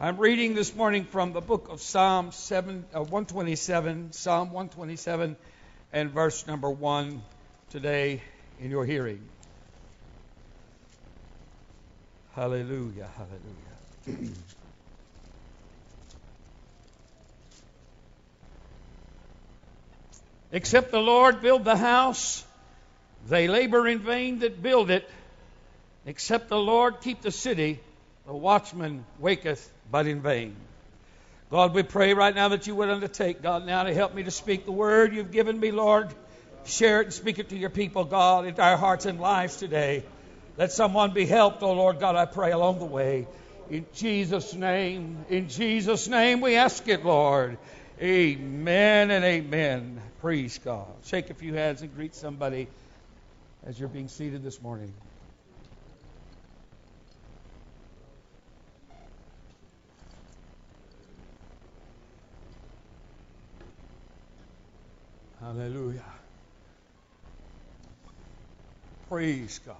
I'm reading this morning from the book of Psalm 7, uh, 127, Psalm 127, and verse number 1 today in your hearing. Hallelujah, hallelujah. Except the Lord build the house, they labor in vain that build it. Except the Lord keep the city, the watchman waketh but in vain. God, we pray right now that you would undertake, God, now to help me to speak the word you've given me, Lord. Share it and speak it to your people, God, into our hearts and lives today. Let someone be helped, oh Lord God, I pray along the way. In Jesus' name, in Jesus' name we ask it, Lord. Amen and amen. Praise God. Shake a few hands and greet somebody as you're being seated this morning. Hallelujah. Praise God.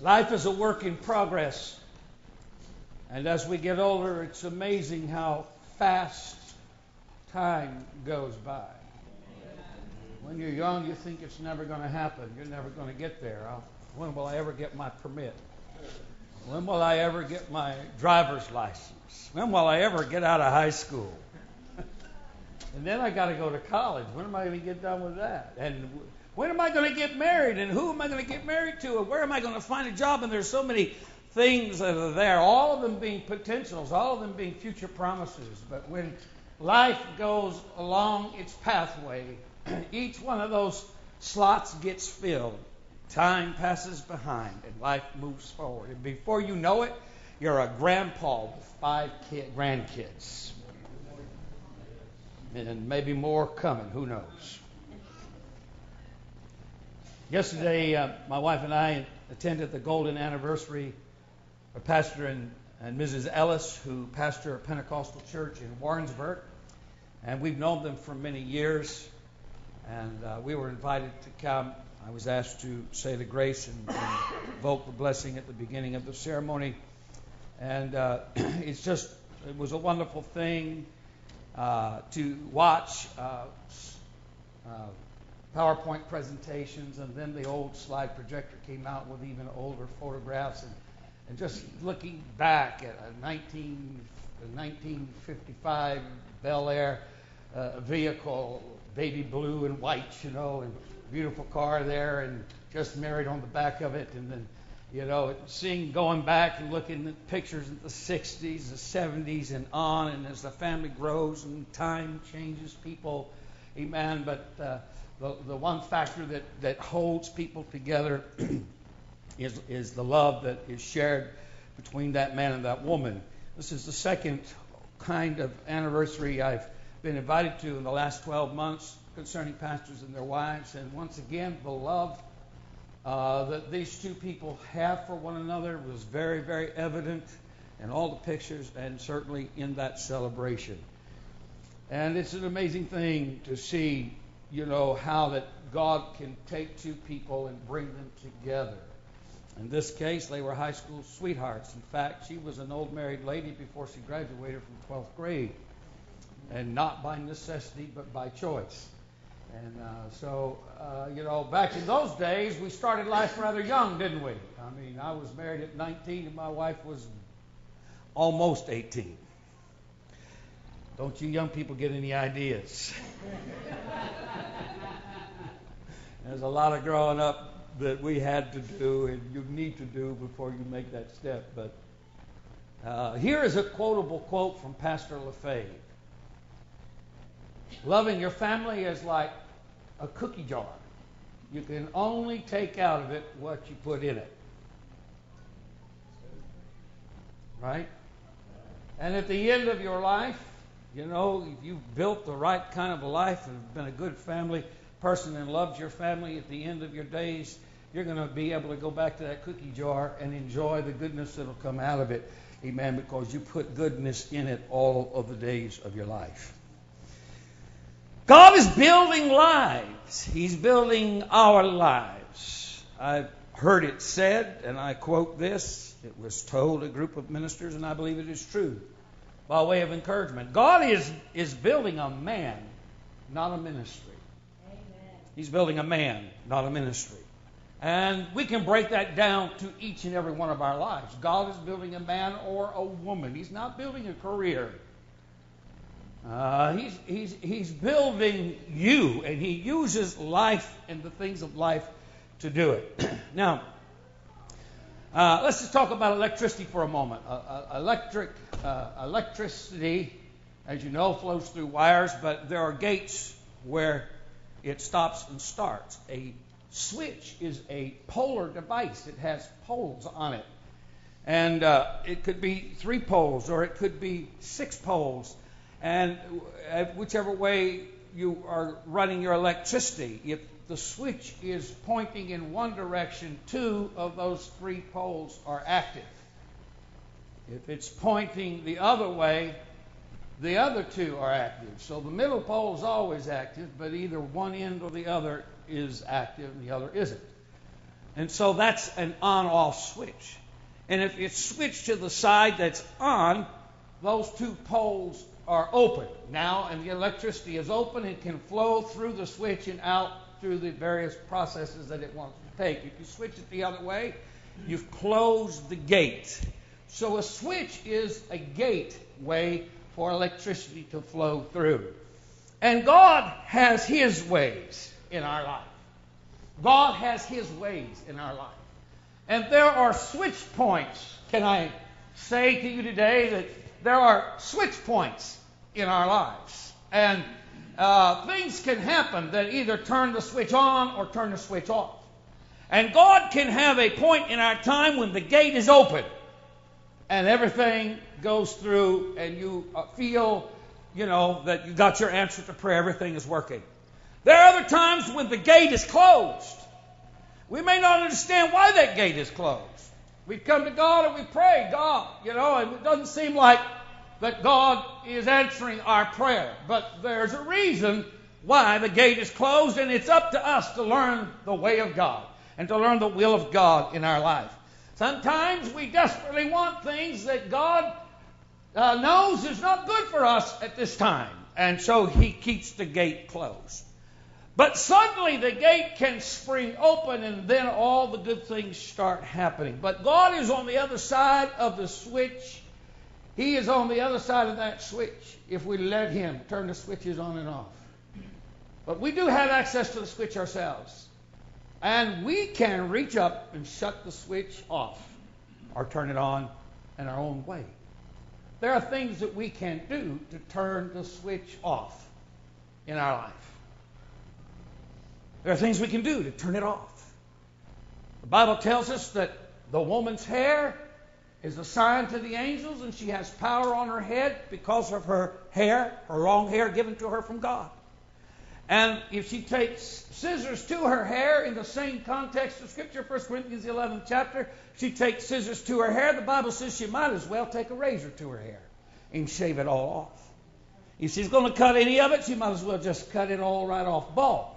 Life is a work in progress. And as we get older, it's amazing how fast time goes by. When you're young, you think it's never going to happen. You're never going to get there. I'll, when will I ever get my permit? When will I ever get my driver's license? When will I ever get out of high school? and then I got to go to college. When am I going to get done with that? And when am I going to get married? And who am I going to get married to? And where am I going to find a job? And there's so many things that are there, all of them being potentials, all of them being future promises. But when life goes along its pathway, each one of those slots gets filled. Time passes behind and life moves forward. And before you know it, you're a grandpa with five kid, grandkids. And maybe more coming, who knows. Yesterday, uh, my wife and I attended the golden anniversary of Pastor and, and Mrs. Ellis, who pastor a Pentecostal church in Warrensburg. And we've known them for many years and uh, we were invited to come. I was asked to say the grace and, and invoke the blessing at the beginning of the ceremony, and uh, it's just it was a wonderful thing uh, to watch uh, uh, PowerPoint presentations, and then the old slide projector came out with even older photographs, and, and just looking back at a 19, 1955 Bel Air uh, vehicle baby blue and white, you know, and beautiful car there, and just married on the back of it, and then, you know, seeing going back and looking at pictures of the 60s, the 70s, and on, and as the family grows and time changes people, amen. But uh, the the one factor that that holds people together is is the love that is shared between that man and that woman. This is the second kind of anniversary I've been invited to in the last 12 months concerning pastors and their wives. And once again, the love uh, that these two people have for one another was very, very evident in all the pictures and certainly in that celebration. And it's an amazing thing to see, you know, how that God can take two people and bring them together. In this case, they were high school sweethearts. In fact, she was an old married lady before she graduated from 12th grade and not by necessity, but by choice. And uh, so, uh, you know, back in those days, we started life rather young, didn't we? I mean, I was married at 19, and my wife was almost 18. Don't you young people get any ideas? There's a lot of growing up that we had to do and you need to do before you make that step. But uh, here is a quotable quote from Pastor LaFave. Loving your family is like a cookie jar. You can only take out of it what you put in it. Right? And at the end of your life, you know, if you've built the right kind of a life and been a good family person and loved your family at the end of your days, you're going to be able to go back to that cookie jar and enjoy the goodness that'll come out of it. Amen. Because you put goodness in it all of the days of your life. God is building lives. He's building our lives. I've heard it said, and I quote this. It was told a group of ministers, and I believe it is true, by way of encouragement. God is, is building a man, not a ministry. Amen. He's building a man, not a ministry. And we can break that down to each and every one of our lives. God is building a man or a woman. He's not building a career. Uh, he's, he's, he's building you, and he uses life and the things of life to do it. now, uh, let's just talk about electricity for a moment. Uh, uh, electric, uh, electricity, as you know, flows through wires, but there are gates where it stops and starts. A switch is a polar device. It has poles on it. And uh, it could be three poles or it could be six poles. And uh, whichever way you are running your electricity, if the switch is pointing in one direction, two of those three poles are active. If it's pointing the other way, the other two are active. So the middle pole is always active, but either one end or the other is active and the other isn't. And so that's an on off switch. And if it's switched to the side that's on, those two poles are open now, and the electricity is open and can flow through the switch and out through the various processes that it wants to take. If you switch it the other way, you've closed the gate. So a switch is a gateway for electricity to flow through. And God has His ways in our life. God has His ways in our life. And there are switch points. Can I say to you today that there are switch points in our lives? And uh, things can happen that either turn the switch on or turn the switch off. And God can have a point in our time when the gate is open and everything goes through and you uh, feel, you know, that you got your answer to prayer, everything is working. There are other times when the gate is closed. We may not understand why that gate is closed. We've come to God and we pray, God, you know, and it doesn't seem like that God is answering our prayer. But there's a reason why the gate is closed, and it's up to us to learn the way of God and to learn the will of God in our life. Sometimes we desperately want things that God uh, knows is not good for us at this time, and so He keeps the gate closed. But suddenly the gate can spring open, and then all the good things start happening. But God is on the other side of the switch he is on the other side of that switch if we let Him turn the switches on and off. But we do have access to the switch ourselves. And we can reach up and shut the switch off or turn it on in our own way. There are things that we can do to turn the switch off in our life. There are things we can do to turn it off. The Bible tells us that the woman's hair is assigned to the angels, and she has power on her head because of her hair, her long hair given to her from God. And if she takes scissors to her hair in the same context of Scripture, 1 Corinthians 11th chapter, she takes scissors to her hair. The Bible says she might as well take a razor to her hair and shave it all off. If she's going to cut any of it, she might as well just cut it all right off bald.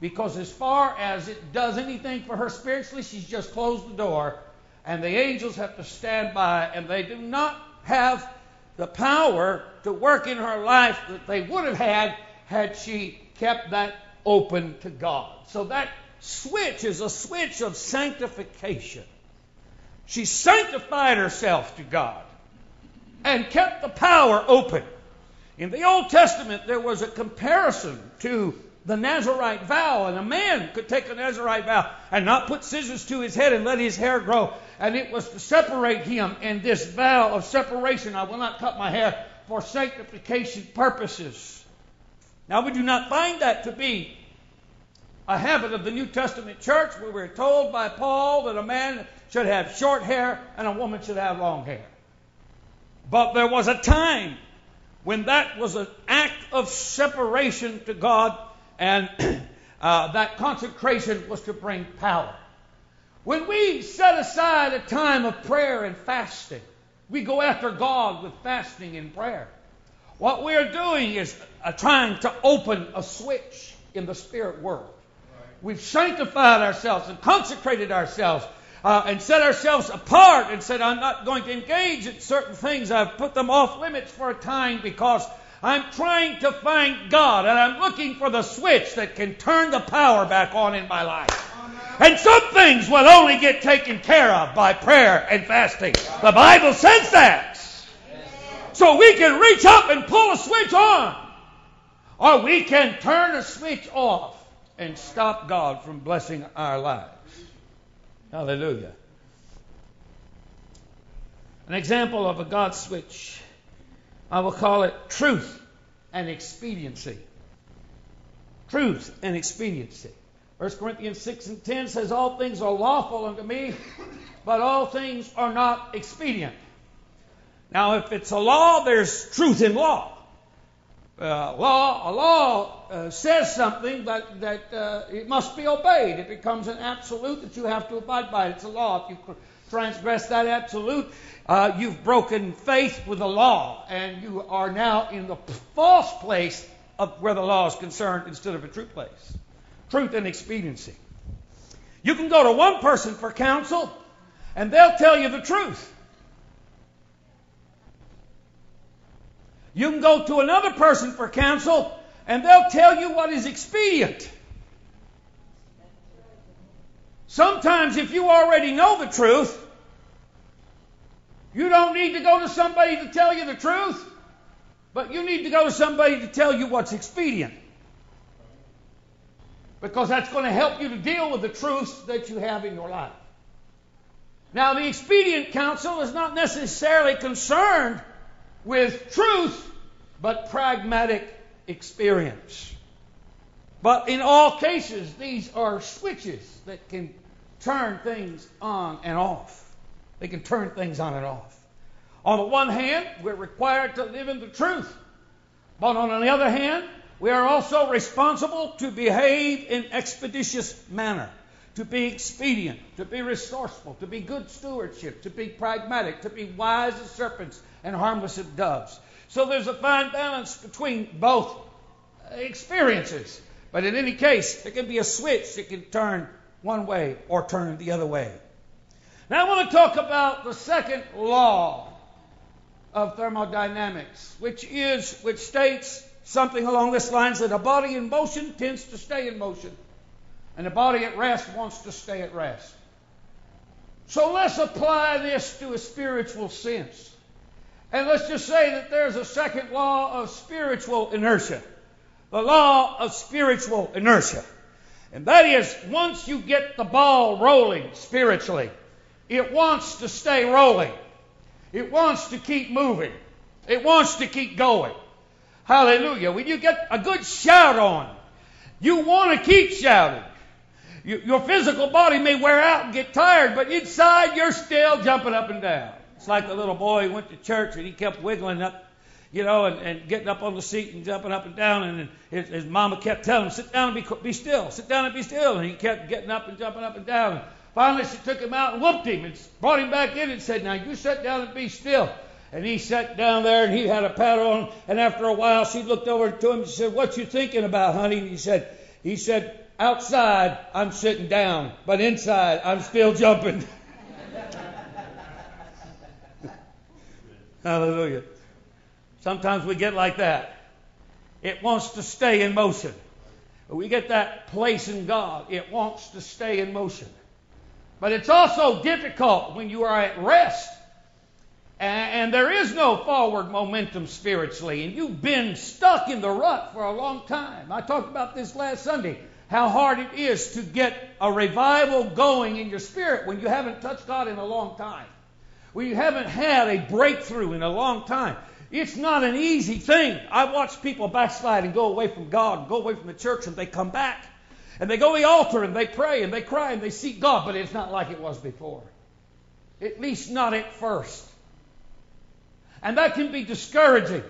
Because as far as it does anything for her spiritually, she's just closed the door and the angels have to stand by, and they do not have the power to work in her life that they would have had had she kept that open to God. So that switch is a switch of sanctification. She sanctified herself to God and kept the power open. In the Old Testament, there was a comparison to the Nazarite vow, and a man could take a Nazarite vow and not put scissors to his head and let his hair grow, and it was to separate him in this vow of separation. I will not cut my hair for sanctification purposes. Now, we do not find that to be a habit of the New Testament church. We were told by Paul that a man should have short hair and a woman should have long hair. But there was a time when that was an act of separation to God and uh, that consecration was to bring power. When we set aside a time of prayer and fasting, we go after God with fasting and prayer. What we are doing is uh, trying to open a switch in the spirit world. We've sanctified ourselves and consecrated ourselves uh, and set ourselves apart and said, I'm not going to engage in certain things. I've put them off limits for a time because I'm trying to find God and I'm looking for the switch that can turn the power back on in my life. And some things will only get taken care of by prayer and fasting. The Bible says that. So we can reach up and pull a switch on. Or we can turn a switch off and stop God from blessing our lives. Hallelujah. An example of a God switch, I will call it truth and expediency. Truth and expediency. 1 Corinthians 6 and 10 says, All things are lawful unto me, but all things are not expedient. Now, if it's a law, there's truth in law. Uh, law, a law uh, says something, but that uh, it must be obeyed. It becomes an absolute that you have to abide by. It's a law. If you transgress that absolute, uh, you've broken faith with the law, and you are now in the false place of where the law is concerned instead of a true place. Truth and expediency. You can go to one person for counsel, and they'll tell you the truth. You can go to another person for counsel, and they'll tell you what is expedient. Sometimes, if you already know the truth, you don't need to go to somebody to tell you the truth, but you need to go to somebody to tell you what's expedient. Because that's going to help you to deal with the truths that you have in your life. Now, the expedient counsel is not necessarily concerned with truth, but pragmatic experience. But in all cases, these are switches that can turn things on and off. They can turn things on and off. On the one hand, we're required to live in the truth. But on the other hand, we are also responsible to behave in expeditious manner, to be expedient, to be resourceful, to be good stewardship, to be pragmatic, to be wise as serpents and harmless as doves. So there's a fine balance between both uh, experiences. But in any case, there can be a switch that can turn one way or turn the other way. Now I want to talk about the second law of thermodynamics, which is which states something along this lines that a body in motion tends to stay in motion, and a body at rest wants to stay at rest. So let's apply this to a spiritual sense. And let's just say that there's a second law of spiritual inertia. The law of spiritual inertia. And that is, once you get the ball rolling spiritually, it wants to stay rolling. It wants to keep moving. It wants to keep going. Hallelujah. When you get a good shout on, you want to keep shouting. You, your physical body may wear out and get tired, but inside you're still jumping up and down. It's like the little boy who went to church and he kept wiggling up, you know, and, and getting up on the seat and jumping up and down. And his, his mama kept telling him, sit down and be, be still, sit down and be still. And he kept getting up and jumping up and down. Finally, she took him out and whooped him and brought him back in and said, now you sit down and be still. And he sat down there and he had a paddle on. And after a while, she looked over to him and said, what you thinking about, honey? And he said, he said, outside, I'm sitting down, but inside, I'm still jumping. Hallelujah. Sometimes we get like that. It wants to stay in motion. We get that place in God. It wants to stay in motion. But it's also difficult when you are at rest and, there is no forward momentum spiritually, and you've been stuck in the rut for a long time. I talked about this last Sunday how hard it is to get a revival going in your spirit when you haven't touched God in a long time. We haven't had a breakthrough in a long time. It's not an easy thing. I watch people backslide and go away from God, go away from the church, and they come back. And they go to the altar and they pray and they cry and they seek God, but it's not like it was before. At least not at first. And that can be discouraging.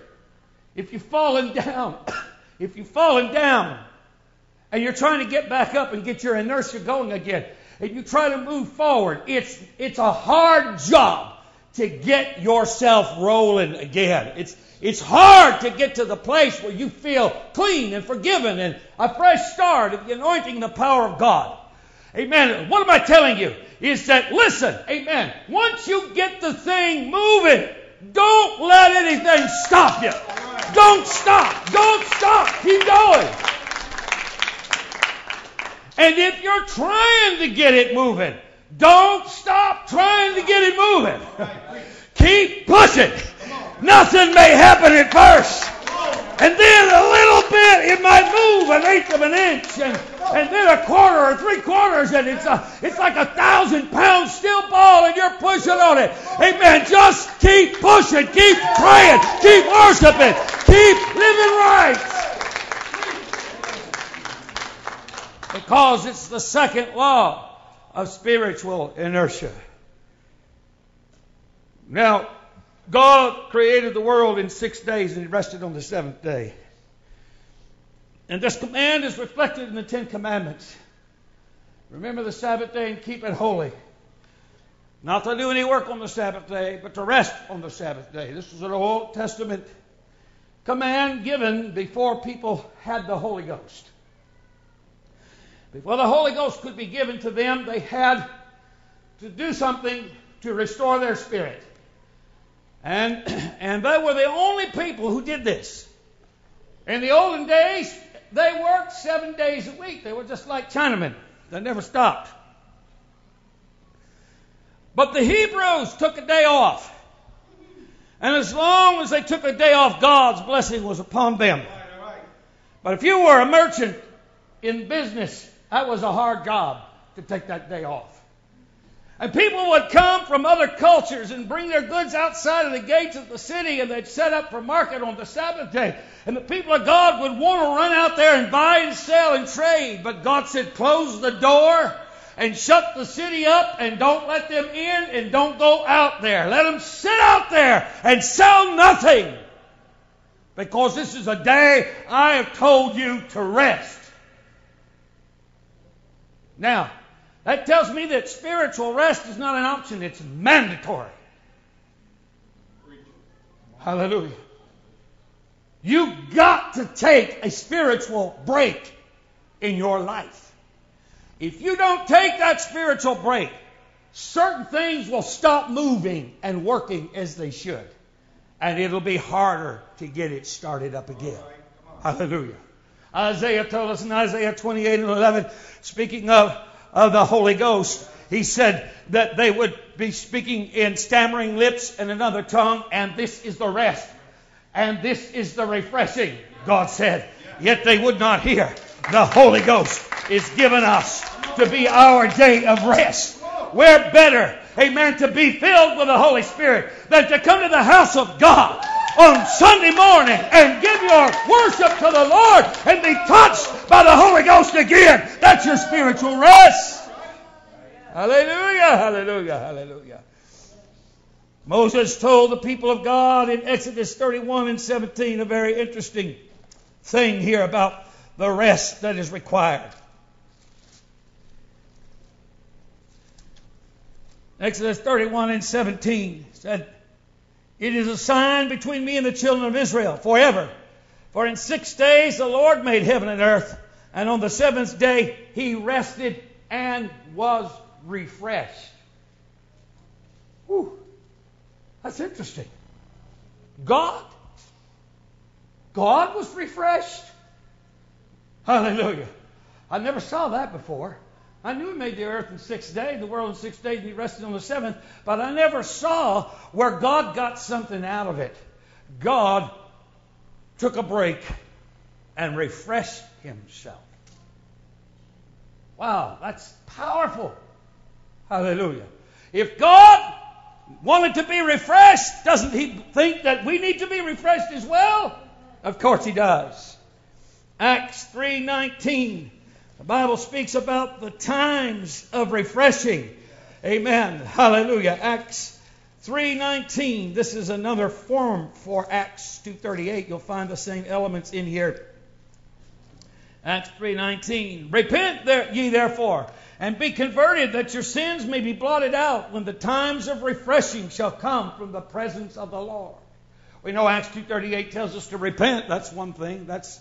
If you've fallen down, if you've fallen down and you're trying to get back up and get your inertia going again, and you try to move forward, it's, it's a hard job to get yourself rolling again. It's, it's hard to get to the place where you feel clean and forgiven and a fresh start of the anointing and the power of God. Amen. What am I telling you? Is that, listen, amen, once you get the thing moving, don't let anything stop you. Don't stop. Don't stop. Keep going. And if you're trying to get it moving, don't stop trying to get it moving. Keep pushing. Nothing may happen at first. And then a little bit, it might move an eighth of an inch, and, and then a quarter or three quarters, and it's a, it's like a thousand pound steel ball, and you're pushing on it. Amen. Just keep pushing, keep praying, keep worshiping, keep living right. Because it's the second law of spiritual inertia. Now, God created the world in six days and he rested on the seventh day. And this command is reflected in the Ten Commandments. Remember the Sabbath day and keep it holy. Not to do any work on the Sabbath day, but to rest on the Sabbath day. This is an Old Testament command given before people had the Holy Ghost. Before the Holy Ghost could be given to them, they had to do something to restore their spirit. And, and they were the only people who did this. In the olden days, they worked seven days a week. They were just like Chinamen, they never stopped. But the Hebrews took a day off. And as long as they took a day off, God's blessing was upon them. But if you were a merchant in business, that was a hard job to take that day off. And people would come from other cultures and bring their goods outside of the gates of the city and they'd set up for market on the Sabbath day. And the people of God would want to run out there and buy and sell and trade. But God said, close the door and shut the city up and don't let them in and don't go out there. Let them sit out there and sell nothing. Because this is a day I have told you to rest. Now, that tells me that spiritual rest is not an option, it's mandatory. Hallelujah. You've got to take a spiritual break in your life. If you don't take that spiritual break, certain things will stop moving and working as they should. And it'll be harder to get it started up again. Hallelujah. Isaiah told us in Isaiah 28 and 11, speaking of of the Holy Ghost. He said that they would be speaking in stammering lips and another tongue, and this is the rest. And this is the refreshing, God said. Yet they would not hear. The Holy Ghost is given us to be our day of rest. We're better, amen, to be filled with the Holy Spirit than to come to the house of God on Sunday morning and give your worship to the Lord and be touched by the Holy Ghost again. That's your spiritual rest. Hallelujah, hallelujah, hallelujah. Moses told the people of God in Exodus 31 and 17 a very interesting thing here about the rest that is required. Exodus 31 and 17 said, it is a sign between me and the children of Israel forever. For in six days the Lord made heaven and earth, and on the seventh day he rested and was refreshed. Whew. That's interesting. God, God was refreshed. Hallelujah. I never saw that before. I knew he made the earth in six days, the world in six days, and he rested on the seventh, but I never saw where God got something out of it. God took a break and refreshed himself. Wow, that's powerful. Hallelujah. If God wanted to be refreshed, doesn't he think that we need to be refreshed as well? Of course he does. Acts 3:19 the Bible speaks about the times of refreshing. Amen. Hallelujah. Acts 3:19. This is another form for Acts 2:38. You'll find the same elements in here. Acts 3:19. Repent there, ye therefore and be converted that your sins may be blotted out when the times of refreshing shall come from the presence of the Lord. We know Acts 2.38 tells us to repent. That's one thing. That's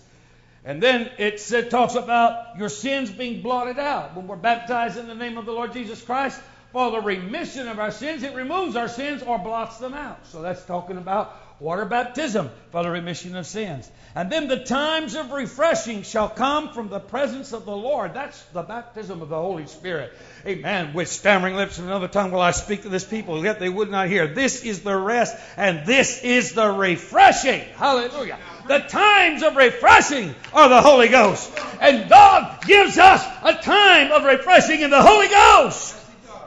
and then it, talks about your sins being blotted out. When we're baptized in the name of the Lord Jesus Christ for the remission of our sins, it removes our sins or blots them out. So that's talking about water baptism for the remission of sins. And then the times of refreshing shall come from the presence of the Lord. That's the baptism of the Holy Spirit. Amen. With stammering lips and another tongue will I speak to this people, yet they would not hear. This is the rest, and this is the refreshing. Hallelujah. The times of refreshing are the Holy Ghost. And God gives us a time of refreshing in the Holy Ghost.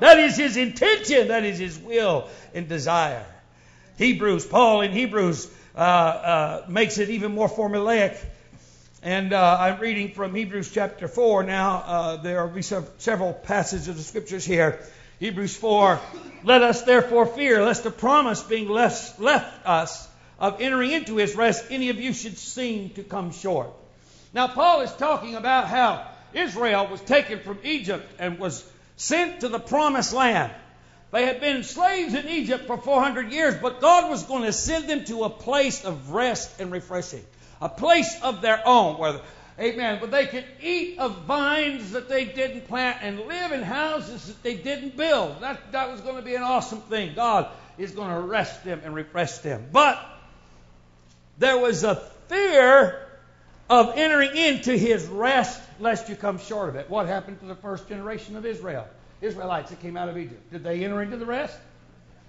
That is His intention, that is His will and desire. Hebrews, Paul in Hebrews uh, uh, makes it even more formulaic. And uh, I'm reading from Hebrews chapter 4 now. Uh, there will be several passages of the scriptures here. Hebrews 4 Let us therefore fear, lest the promise being left, left us of entering into his rest, any of you should seem to come short. Now, Paul is talking about how Israel was taken from Egypt and was sent to the promised land. They had been slaves in Egypt for 400 years, but God was going to send them to a place of rest and refreshing, a place of their own where, amen, where they could eat of vines that they didn't plant and live in houses that they didn't build. That, that was going to be an awesome thing. God is going to rest them and refresh them. But there was a fear of entering into his rest lest you come short of it. What happened to the first generation of Israel? Israelites that came out of Egypt. Did they enter into the rest?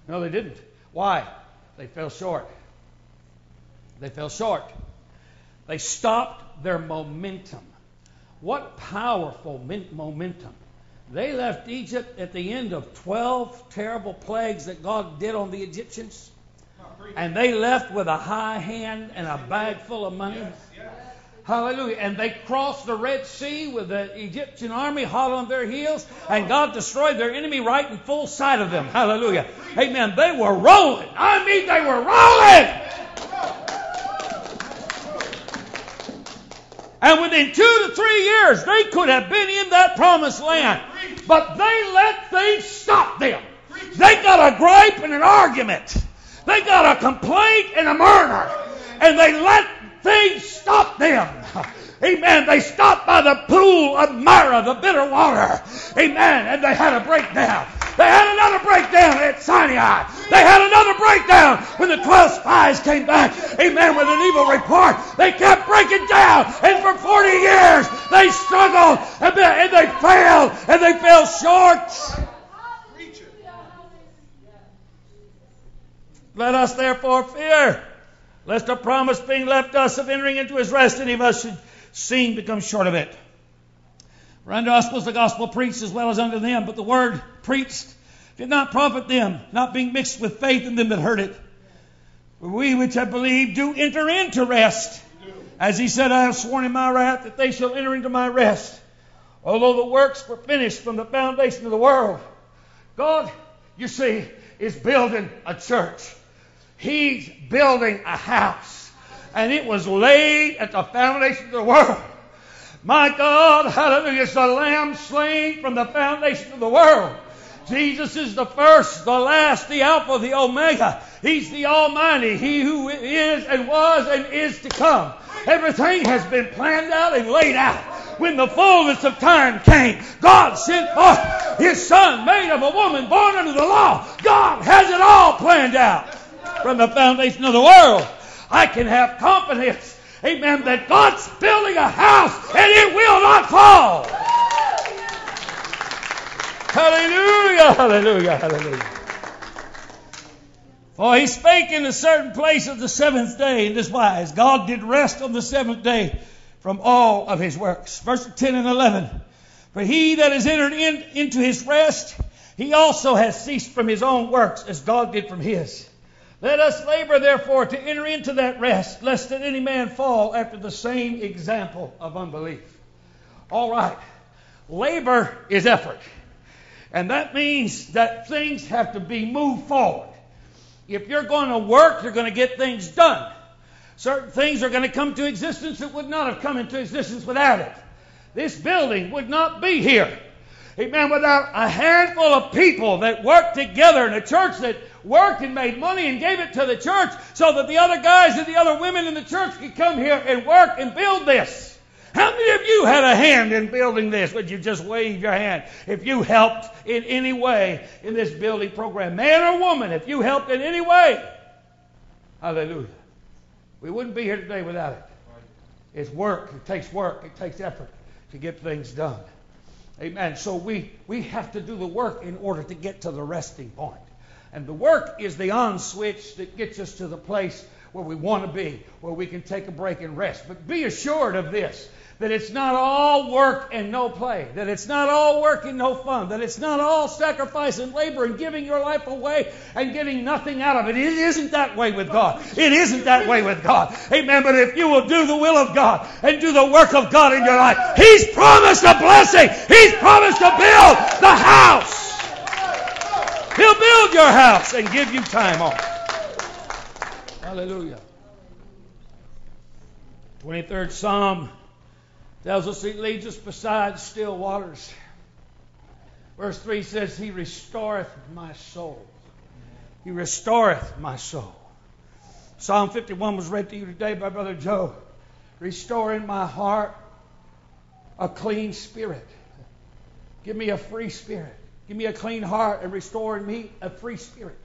No, they didn't. Why? They fell short. They fell short. They stopped their momentum. What powerful momentum. They left Egypt at the end of 12 terrible plagues that God did on the Egyptians. And they left with a high hand and a bag full of money. Hallelujah. And they crossed the Red Sea with the Egyptian army hot on their heels, and God destroyed their enemy right in full sight of them. Hallelujah. Amen. They were rolling. I mean, they were rolling. And within two to three years, they could have been in that promised land. But they let things stop them. They got a gripe and an argument. They got a complaint and a murmur. And they let things stop them. Amen. They stopped by the pool of Marah, the bitter water. Amen. And they had a breakdown. They had another breakdown at Sinai. They had another breakdown when the 12 spies came back. Amen. With an evil report. They kept breaking down. And for 40 years, they struggled and they failed and they fell short. Let us therefore fear lest a promise being left us of entering into his rest, any of us should seem to come short of it. For unto us was the gospel preached as well as unto them, but the word preached did not profit them, not being mixed with faith in them that heard it. For we which have believed do enter into rest. As he said, I have sworn in my wrath that they shall enter into my rest. Although the works were finished from the foundation of the world, God, you see, is building a church. He's building a house. And it was laid at the foundation of the world. My God, hallelujah, it's the lamb slain from the foundation of the world. Jesus is the first, the last, the Alpha, the Omega. He's the Almighty, He who is and was and is to come. Everything has been planned out and laid out. When the fullness of time came, God sent forth His Son, made of a woman, born under the law. God has it all planned out from the foundation of the world. I can have confidence, amen, that God's building a house and it will not fall. Hallelujah, hallelujah, hallelujah. For he spake in a certain place of the seventh day in this wise God did rest on the seventh day from all of his works. Verse 10 and 11. For he that is entered in, into his rest, he also has ceased from his own works as God did from his. Let us labor, therefore, to enter into that rest, lest that any man fall after the same example of unbelief. All right. Labor is effort. And that means that things have to be moved forward. If you're going to work, you're going to get things done. Certain things are going to come to existence that would not have come into existence without it. This building would not be here Amen. Without a handful of people that worked together in a church that worked and made money and gave it to the church so that the other guys and the other women in the church could come here and work and build this. How many of you had a hand in building this? Would you just wave your hand if you helped in any way in this building program? Man or woman, if you helped in any way. Hallelujah. We wouldn't be here today without it. It's work. It takes work. It takes effort to get things done. Amen. So we, we have to do the work in order to get to the resting point. And the work is the on switch that gets us to the place where we want to be, where we can take a break and rest. But be assured of this that it's not all work and no play, that it's not all work and no fun, that it's not all sacrifice and labor and giving your life away and getting nothing out of it. It isn't that way with God. It isn't that way with God. Amen. But if you will do the will of God and do the work of God in your life, He's promised a blessing. He's promised to build the house. He'll build your house and give you time off. Hallelujah. 23rd Psalm tells us he leads us beside still waters. Verse 3 says, He restoreth my soul. He restoreth my soul. Psalm 51 was read to you today by Brother Joe. Restoring my heart a clean spirit. Give me a free spirit. Give me a clean heart and restore in me a free spirit.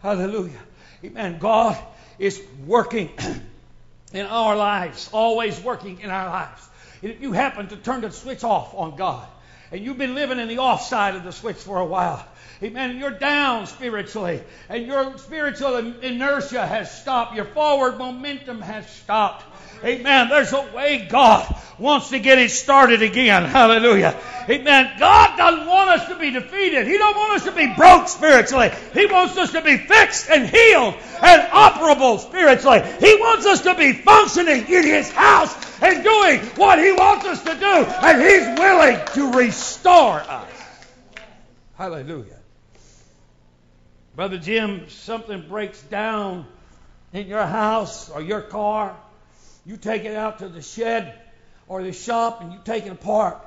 Hallelujah. Amen. God is working in our lives, always working in our lives. And if you happen to turn the switch off on God, and you've been living in the off side of the switch for a while, amen, and you're down spiritually, and your spiritual inertia has stopped, your forward momentum has stopped, Amen. There's a way God wants to get it started again. Hallelujah. Amen. God doesn't want us to be defeated. He don't want us to be broke spiritually. He wants us to be fixed and healed and operable spiritually. He wants us to be functioning in His house and doing what He wants us to do. And He's willing to restore us. Hallelujah. Brother Jim, something breaks down in your house or your car you take it out to the shed or the shop and you take it apart.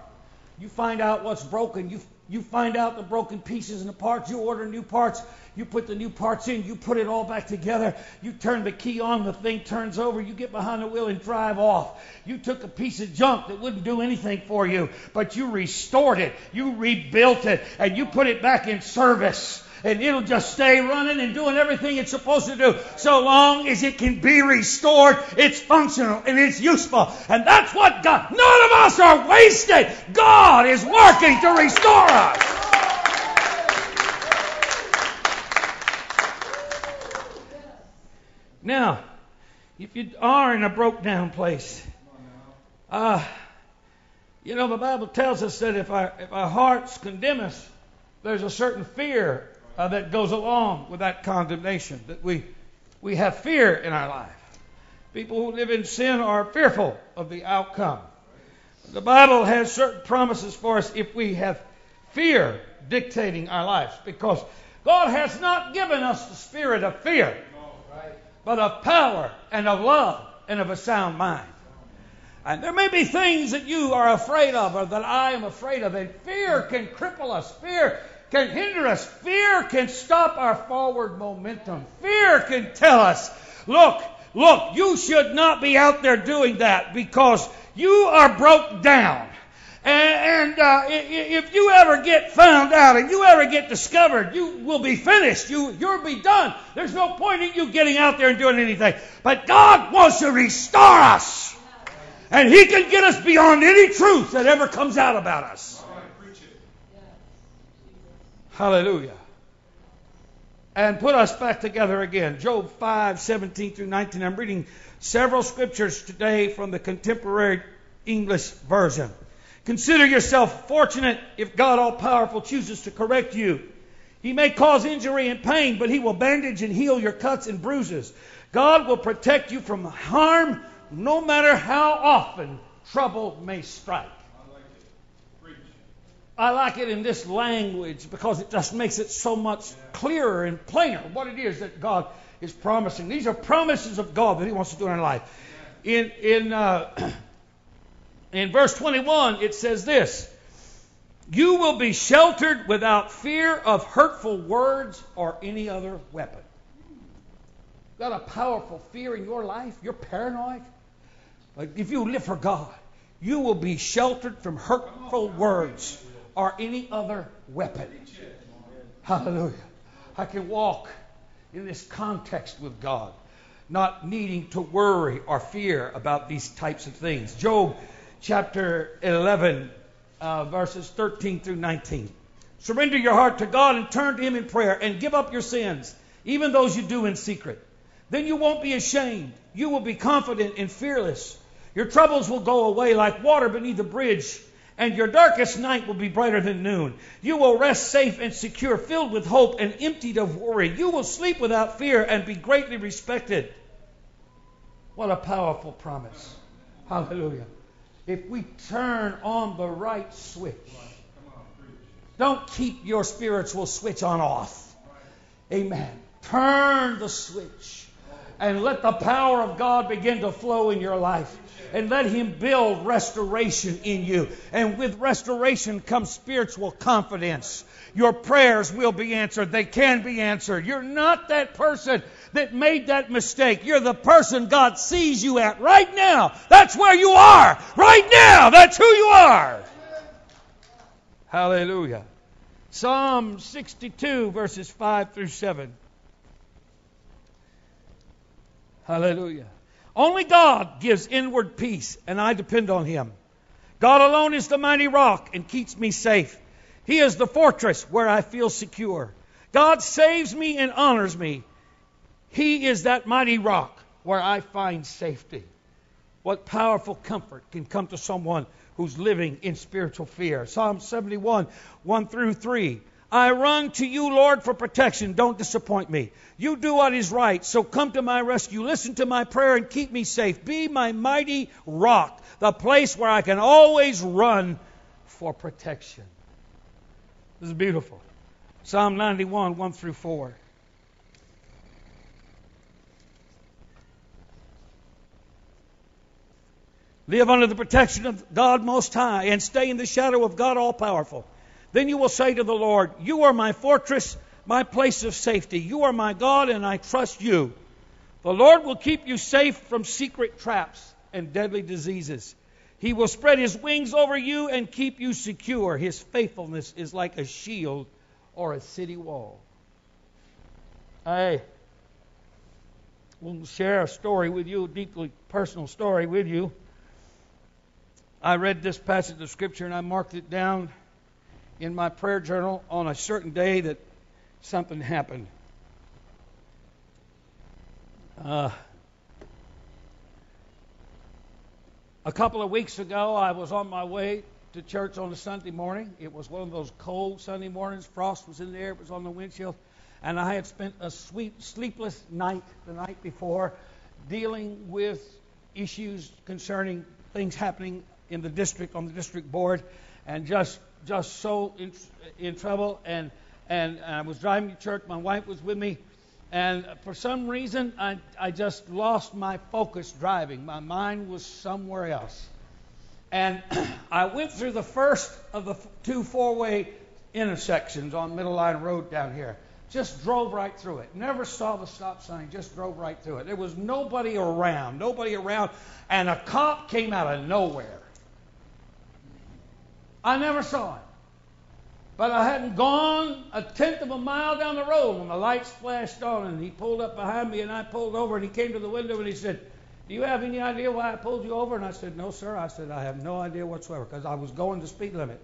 You find out what's broken. You, you find out the broken pieces and the parts. You order new parts. You put the new parts in. You put it all back together. You turn the key on. The thing turns over. You get behind the wheel and drive off. You took a piece of junk that wouldn't do anything for you, but you restored it. You rebuilt it and you put it back in service and it'll just stay running and doing everything it's supposed to do. So long as it can be restored, it's functional and it's useful. And that's what God, none of us are wasted. God is working to restore us. Now, if you are in a broke down place, uh, you know, the Bible tells us that if our, if our hearts condemn us, there's a certain fear uh, that goes along with that condemnation. That we, we have fear in our life. People who live in sin are fearful of the outcome. The Bible has certain promises for us if we have fear dictating our lives because God has not given us the spirit of fear, but of power and of love and of a sound mind. And there may be things that you are afraid of or that I am afraid of, and fear can cripple us. Fear can hinder us. Fear can stop our forward momentum. Fear can tell us, look, look, you should not be out there doing that because you are broke down. And, uh, if you ever get found out and you ever get discovered, you will be finished. You, you'll be done. There's no point in you getting out there and doing anything. But God wants to restore us. And He can get us beyond any truth that ever comes out about us. Hallelujah. And put us back together again. Job 5, 17 through 19. I'm reading several scriptures today from the contemporary English version. Consider yourself fortunate if God all powerful chooses to correct you. He may cause injury and pain, but He will bandage and heal your cuts and bruises. God will protect you from harm no matter how often trouble may strike. I like it in this language because it just makes it so much clearer and plainer what it is that God is promising. These are promises of God that He wants to do in our life. In in uh, in verse 21, it says this: You will be sheltered without fear of hurtful words or any other weapon. Got a powerful fear in your life? You're paranoid? Like if you live for God, you will be sheltered from hurtful words or any other weapon. Hallelujah. I can walk in this context with God, not needing to worry or fear about these types of things. Job chapter 11, uh, verses 13 through 19. Surrender your heart to God and turn to Him in prayer and give up your sins, even those you do in secret. Then you won't be ashamed. You will be confident and fearless. Your troubles will go away like water beneath a bridge, and your darkest night will be brighter than noon. You will rest safe and secure, filled with hope and emptied of worry. You will sleep without fear and be greatly respected. What a powerful promise. Hallelujah. If we turn on the right switch, don't keep your spiritual switch on off. Amen. Turn the switch and let the power of God begin to flow in your life. And let Him build restoration in you. And with restoration comes spiritual confidence. Your prayers will be answered. They can be answered. You're not that person that made that mistake. You're the person God sees you at right now. That's where you are. Right now. That's who you are. Hallelujah. Psalm 62, verses 5 through 7. Hallelujah. Only God gives inward peace, and I depend on Him. God alone is the mighty rock and keeps me safe. He is the fortress where I feel secure. God saves me and honors me. He is that mighty rock where I find safety. What powerful comfort can come to someone who's living in spiritual fear. Psalm 71, 1 through 3. I run to you, Lord, for protection. Don't disappoint me. You do what is right, so come to my rescue. Listen to my prayer and keep me safe. Be my mighty rock, the place where I can always run for protection. This is beautiful. Psalm 91, 1 through 4. Live under the protection of God Most High and stay in the shadow of God All Powerful. Then you will say to the Lord, You are my fortress, my place of safety. You are my God, and I trust you. The Lord will keep you safe from secret traps and deadly diseases. He will spread his wings over you and keep you secure. His faithfulness is like a shield or a city wall. I will share a story with you, a deeply personal story with you. I read this passage of Scripture and I marked it down in my prayer journal on a certain day that something happened. Uh, a couple of weeks ago, I was on my way to church on a Sunday morning. It was one of those cold Sunday mornings. Frost was in the air. It was on the windshield. And I had spent a sweet, sleepless night the night before dealing with issues concerning things happening in the district, on the district board, and just just so in, in trouble. And, and I was driving to church. My wife was with me. And for some reason, I, I just lost my focus driving. My mind was somewhere else. And I went through the first of the two four way intersections on Middle Line Road down here. Just drove right through it. Never saw the stop sign, just drove right through it. There was nobody around, nobody around. And a cop came out of nowhere I never saw it. But I hadn't gone a tenth of a mile down the road when the lights flashed on and he pulled up behind me and I pulled over and he came to the window and he said, Do you have any idea why I pulled you over? And I said, No, sir. I said, I have no idea whatsoever because I was going the speed limit.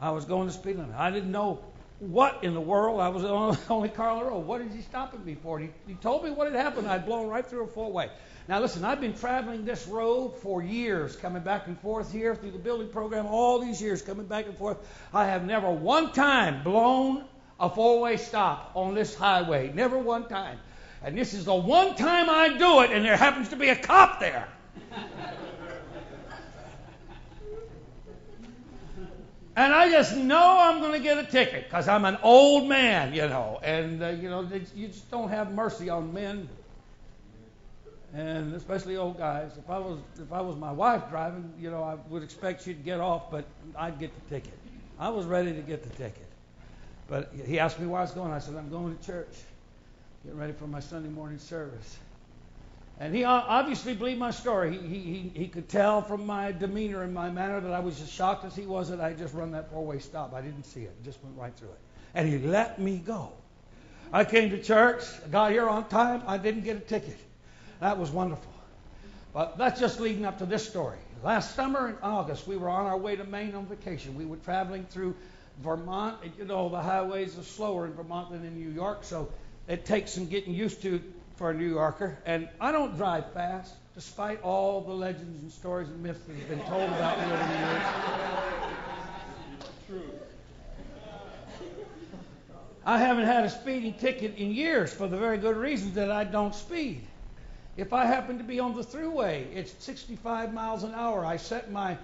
I was going the speed limit. I didn't know what in the world. I was the only car on the road. What is he stopping me for? He, he told me what had happened. I'd blown right through a four way. Now, listen, I've been traveling this road for years, coming back and forth here through the building program, all these years coming back and forth. I have never one time blown a four way stop on this highway. Never one time. And this is the one time I do it, and there happens to be a cop there. And I just know I'm going to get a ticket because I'm an old man, you know. And, uh, you know, you just don't have mercy on men and especially old guys. If I was if I was my wife driving, you know, I would expect she'd get off, but I'd get the ticket. I was ready to get the ticket. But he asked me where I was going. I said, I'm going to church, getting ready for my Sunday morning service. And he obviously believed my story. He, he, he could tell from my demeanor and my manner that I was as shocked as he was that I had just run that four way stop. I didn't see it, just went right through it. And he let me go. I came to church, got here on time, I didn't get a ticket. That was wonderful. But that's just leading up to this story. Last summer in August, we were on our way to Maine on vacation. We were traveling through Vermont. You know, the highways are slower in Vermont than in New York, so it takes some getting used to for a New Yorker. And I don't drive fast, despite all the legends and stories and myths that have been told about me over the years. It's True. I haven't had a speeding ticket in years for the very good reason that I don't speed. If I happen to be on the thruway, it's 65 miles an hour. I set my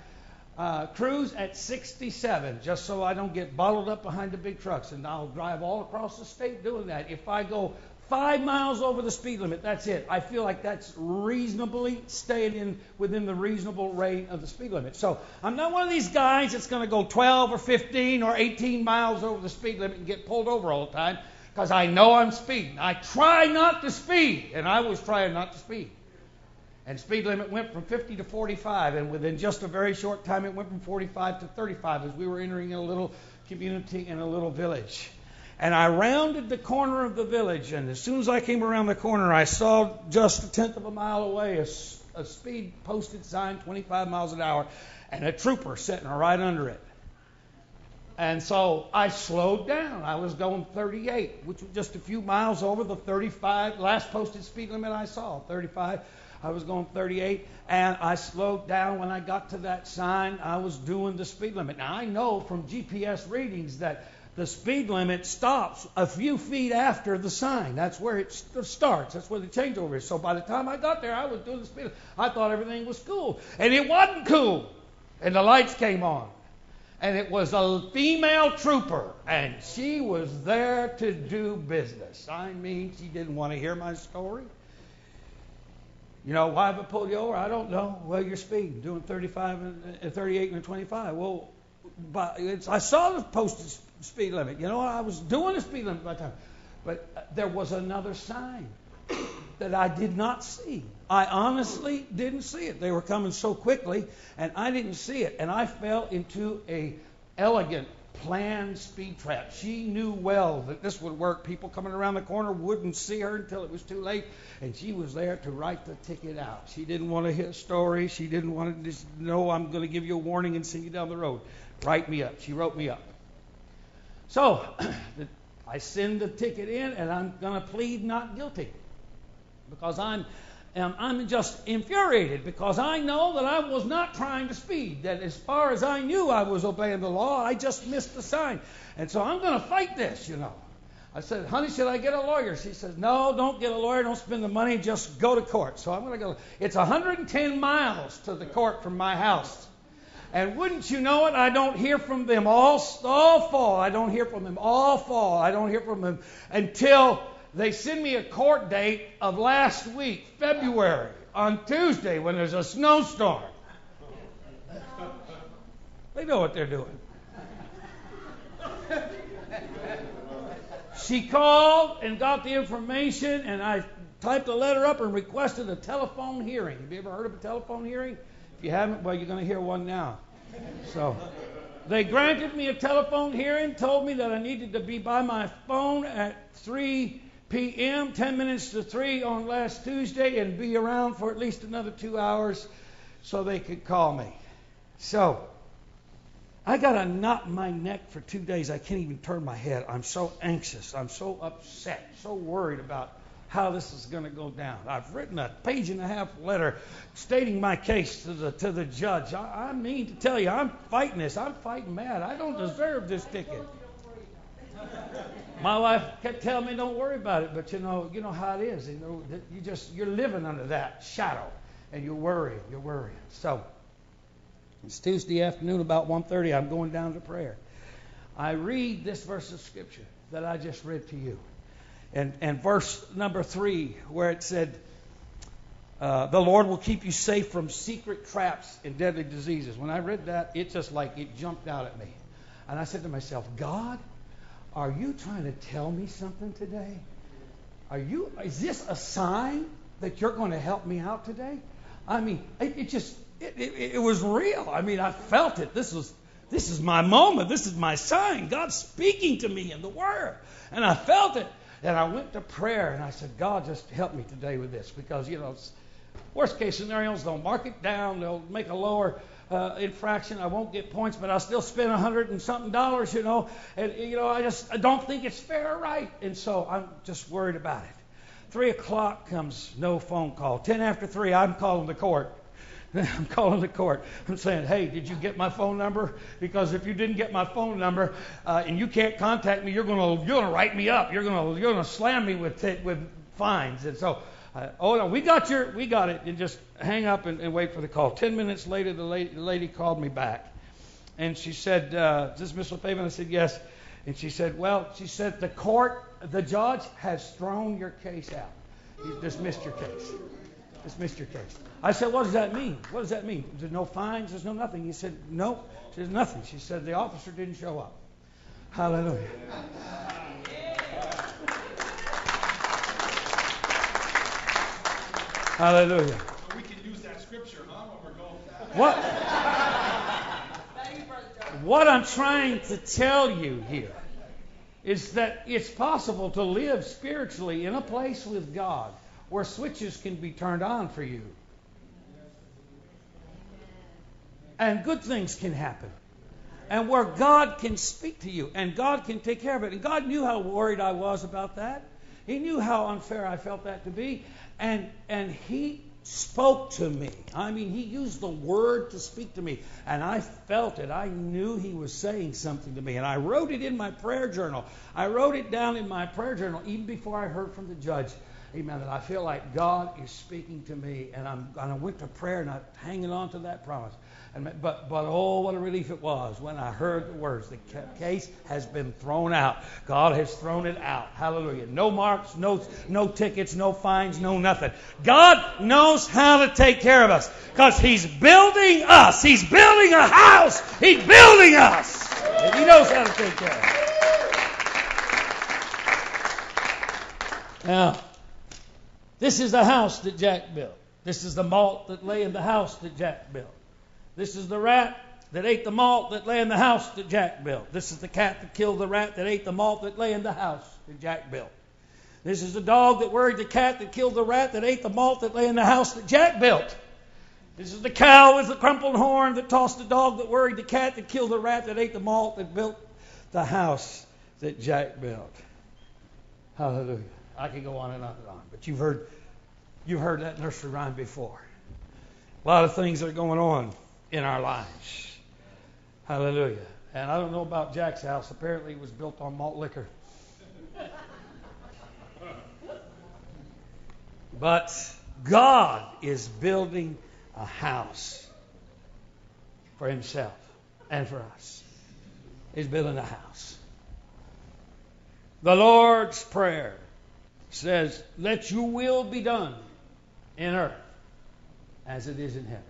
uh, cruise at 67 just so I don't get bottled up behind the big trucks. And I'll drive all across the state doing that. If I go five miles over the speed limit. That's it. I feel like that's reasonably staying in within the reasonable rate of the speed limit. So I'm not one of these guys that's going to go 12 or 15 or 18 miles over the speed limit and get pulled over all the time because I know I'm speeding. I try not to speed, and I was trying not to speed. And speed limit went from 50 to 45, and within just a very short time, it went from 45 to 35 as we were entering a little community in a little village. And I rounded the corner of the village, and as soon as I came around the corner, I saw just a tenth of a mile away a, a speed posted sign, 25 miles an hour, and a trooper sitting right under it. And so I slowed down. I was going 38, which was just a few miles over the 35 last posted speed limit I saw, 35. I was going 38, and I slowed down when I got to that sign. I was doing the speed limit. Now I know from GPS readings that the speed limit stops a few feet after the sign. That's where it starts. That's where the changeover is. So by the time I got there, I was doing the speed. I thought everything was cool, and it wasn't cool. And the lights came on, and it was a female trooper, and she was there to do business. I mean, she didn't want to hear my story. You know, why have I pulled you over? I don't know. Well, you're speeding, doing 35 and uh, 38 and 25. Well, I saw the posted speed limit. You know? I was doing the speed limit by time. But uh, there was another sign that I did not see. I honestly didn't see it. They were coming so quickly, and I didn't see it. And I fell into a elegant planned speed trap. She knew well that this would work. People coming around the corner wouldn't see her until it was too late, and she was there to write the ticket out. She didn't want to hear a story. She didn't want to just know I'm going to give you a warning and send you down the road. Write me up. She wrote me up. So I send the ticket in, and I'm going to plead not guilty because I'm I'm just infuriated because I know that I was not trying to speed. That as far as I knew, I was obeying the law. I just missed the sign, and so I'm going to fight this. You know. I said, honey, should I get a lawyer? She says, no, don't get a lawyer. Don't spend the money. Just go to court. So I'm going to go. It's 110 miles to the court from my house. And wouldn't you know it, I don't hear from them all, all fall. I don't hear from them all fall. I don't hear from them until they send me a court date of last week, February, on Tuesday when there's a snowstorm. They know what they're doing. she called and got the information, and I typed a letter up and requested a telephone hearing. Have you ever heard of a telephone hearing? If you haven't, well, you're going to hear one now. So they granted me a telephone hearing, told me that I needed to be by my phone at 3 p.m., 10 minutes to 3 on last Tuesday, and be around for at least another two hours so they could call me. So I got a knot in my neck for two days. I can't even turn my head. I'm so anxious. I'm so upset, so worried about how this is going to go down. I've written a page and a half letter stating my case to the to the judge. I, I mean to tell you, I'm fighting this. I'm fighting mad. I don't deserve this ticket. My wife kept telling me, "Don't worry about it," but you know, you know how it is. You know, you just you're living under that shadow, and you're worrying. You're worrying. So it's Tuesday afternoon, about 1:30. I'm going down to prayer. I read this verse of scripture that I just read to you and, and verse number three, where it said, uh, The Lord will keep you safe from secret traps and deadly diseases. When I read that, it just like it jumped out at me. And I said to myself, God, are you trying to tell me something today? Are you, is this a sign that you're going to help me out today? I mean, it, it just, it, it, it was real. I mean, I felt it. This was, this is my moment. This is my sign. God's speaking to me in the Word. And I felt it. And I went to prayer and I said, God, just help me today with this because, you know, worst case scenarios, they'll mark it down, they'll make a lower uh, infraction. I won't get points, but I'll still spend a hundred and something dollars, you know. And, you know, I just I don't think it's fair or right. And so I'm just worried about it. Three o'clock comes, no phone call. Ten after three, I'm calling the court. I'm calling the court. I'm saying, hey, did you get my phone number? Because if you didn't get my phone number uh, and you can't contact me, you're gonna you're gonna write me up. You're gonna you're gonna slam me with t- with fines. And so, uh, oh no, we got your we got it. And just hang up and, and wait for the call. Ten minutes later, the lady, the lady called me back, and she said, uh, "Is this Miss LaFaven?" I said, "Yes." And she said, "Well," she said, "the court, the judge has thrown your case out. He's dismissed your case." Dismissed your case. I said, What does that mean? What does that mean? There's no fines, there's no nothing. He said, No, there's nothing. She said, The officer didn't show up. Hallelujah. Hallelujah. We can use that scripture, huh, when we're going What? What I'm trying to tell you here is that it's possible to live spiritually in a place with God where switches can be turned on for you. And good things can happen. And where God can speak to you and God can take care of it. And God knew how worried I was about that. He knew how unfair I felt that to be. And and he spoke to me. I mean, he used the word to speak to me. And I felt it. I knew he was saying something to me. And I wrote it in my prayer journal. I wrote it down in my prayer journal even before I heard from the judge. Amen. That I feel like God is speaking to me. And, I'm, and I went to prayer and I'm hanging on to that promise. And, but, but oh, what a relief it was when I heard the words. The case has been thrown out. God has thrown it out. Hallelujah. No marks, no, no tickets, no fines, no nothing. God knows how to take care of us because He's building us. He's building a house. He's building us. And He knows how to take care of us. Now, this is the house that Jack built. This is the malt that lay in the house that Jack built. This is the rat that ate the malt that lay in the house that Jack built. This is the cat that killed the rat that ate the malt that lay in the house that Jack built. This is the dog that worried the cat that killed the rat that ate the malt that lay in the house that Jack built. This is the cow with the crumpled horn that tossed the dog that worried the cat that killed the rat that ate the malt that built the house that Jack built. Hallelujah. I could go on and on and on, but you've heard you've heard that nursery rhyme before. A lot of things are going on in our lives. Hallelujah. And I don't know about Jack's house. Apparently, it was built on malt liquor. But God is building a house for Himself and for us. He's building a house. The Lord's Prayer says, Let your will be done in earth as it is in heaven.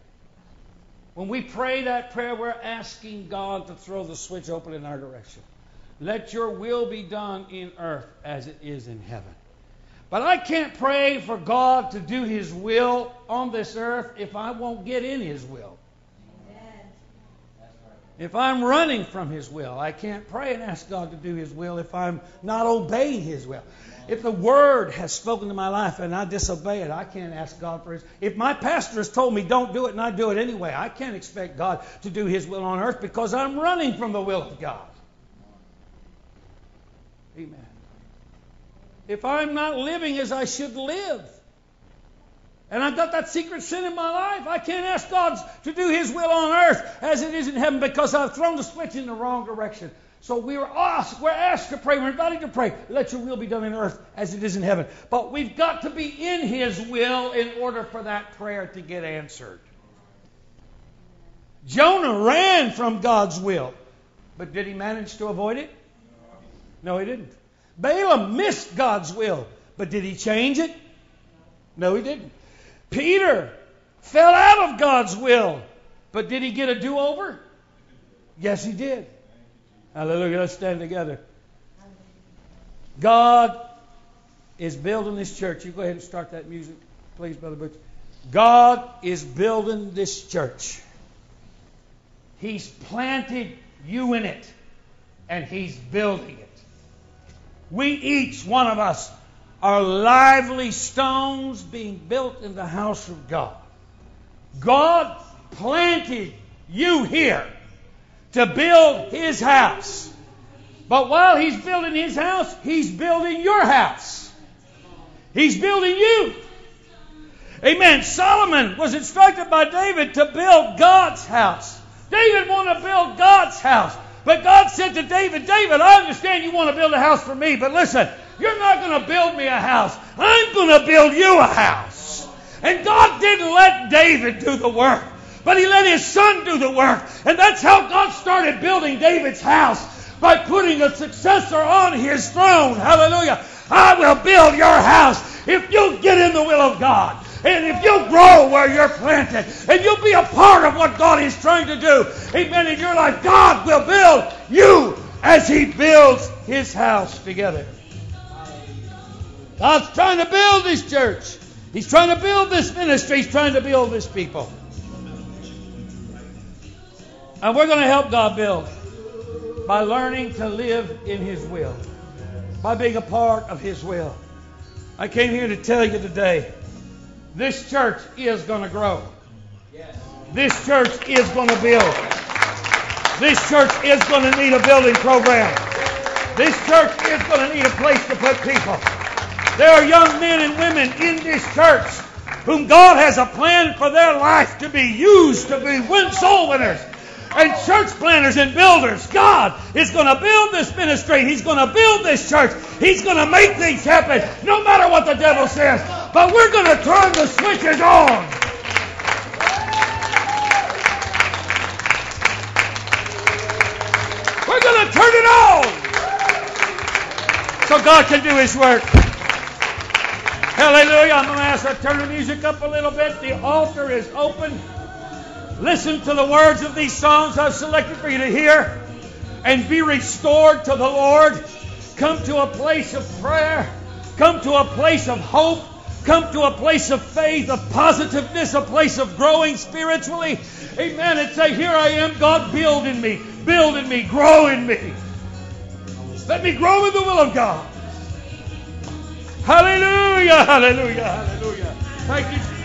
When we pray that prayer, we're asking God to throw the switch open in our direction. Let your will be done in earth as it is in heaven. But I can't pray for God to do His will on this earth if I won't get in His will. If I'm running from His will, I can't pray and ask God to do His will if I'm not obeying His will. If the Word has spoken to my life and I disobey it, I can't ask God for His. If my pastor has told me don't do it and I do it anyway, I can't expect God to do His will on earth because I'm running from the will of God. Amen. If I'm not living as I should live, and I've got that secret sin in my life. I can't ask God to do His will on earth as it is in heaven because I've thrown the switch in the wrong direction. So we are asked, we're asked to pray, we're invited to pray, let your will be done in earth as it is in heaven. But we've got to be in His will in order for that prayer to get answered. Jonah ran from God's will, but did he manage to avoid it? No, he didn't. Balaam missed God's will, but did he change it? No, he didn't. Peter fell out of God's will, but did he get a do over? Yes, he did. Hallelujah. Let's stand together. God is building this church. You go ahead and start that music, please, Brother Butch. God is building this church. He's planted you in it, and He's building it. We each, one of us, are lively stones being built in the house of God. God planted you here to build His house. But while He's building His house, He's building your house. He's building you. Amen. Solomon was instructed by David to build God's house. David wanted to build God's house. But God said to David, David, I understand you want to build a house for me, but listen, you're not going to build me a house. I'm going to build you a house. And God didn't let David do the work, but he let his son do the work. And that's how God started building David's house by putting a successor on his throne. Hallelujah. I will build your house if you get in the will of God. And if you grow where you're planted, and you'll be a part of what God is trying to do, amen, in your life, God will build you as He builds His house together. God's trying to build this church. He's trying to build this ministry. He's trying to build this people. And we're going to help God build by learning to live in His will, by being a part of His will. I came here to tell you today this church is going to grow. This church is going to build. This church is going to need a building program. This church is going to need a place to put people. There are young men and women in this church whom God has a plan for their life to be used to be win soul winners and church planners and builders. God is going to build this ministry. He's going to build this church. He's going to make things happen no matter what the devil says. But we're going to turn the switches on. We're going to turn it on so God can do His work. Hallelujah. I'm going to ask to turn the music up a little bit. The altar is open. Listen to the words of these songs I've selected for you to hear and be restored to the Lord. Come to a place of prayer. Come to a place of hope. Come to a place of faith, of positiveness, a place of growing spiritually. Amen. And say, Here I am, God, build in me, build in me, grow in me. Let me grow in the will of God. Hallelujah, hallelujah, hallelujah. Thank you.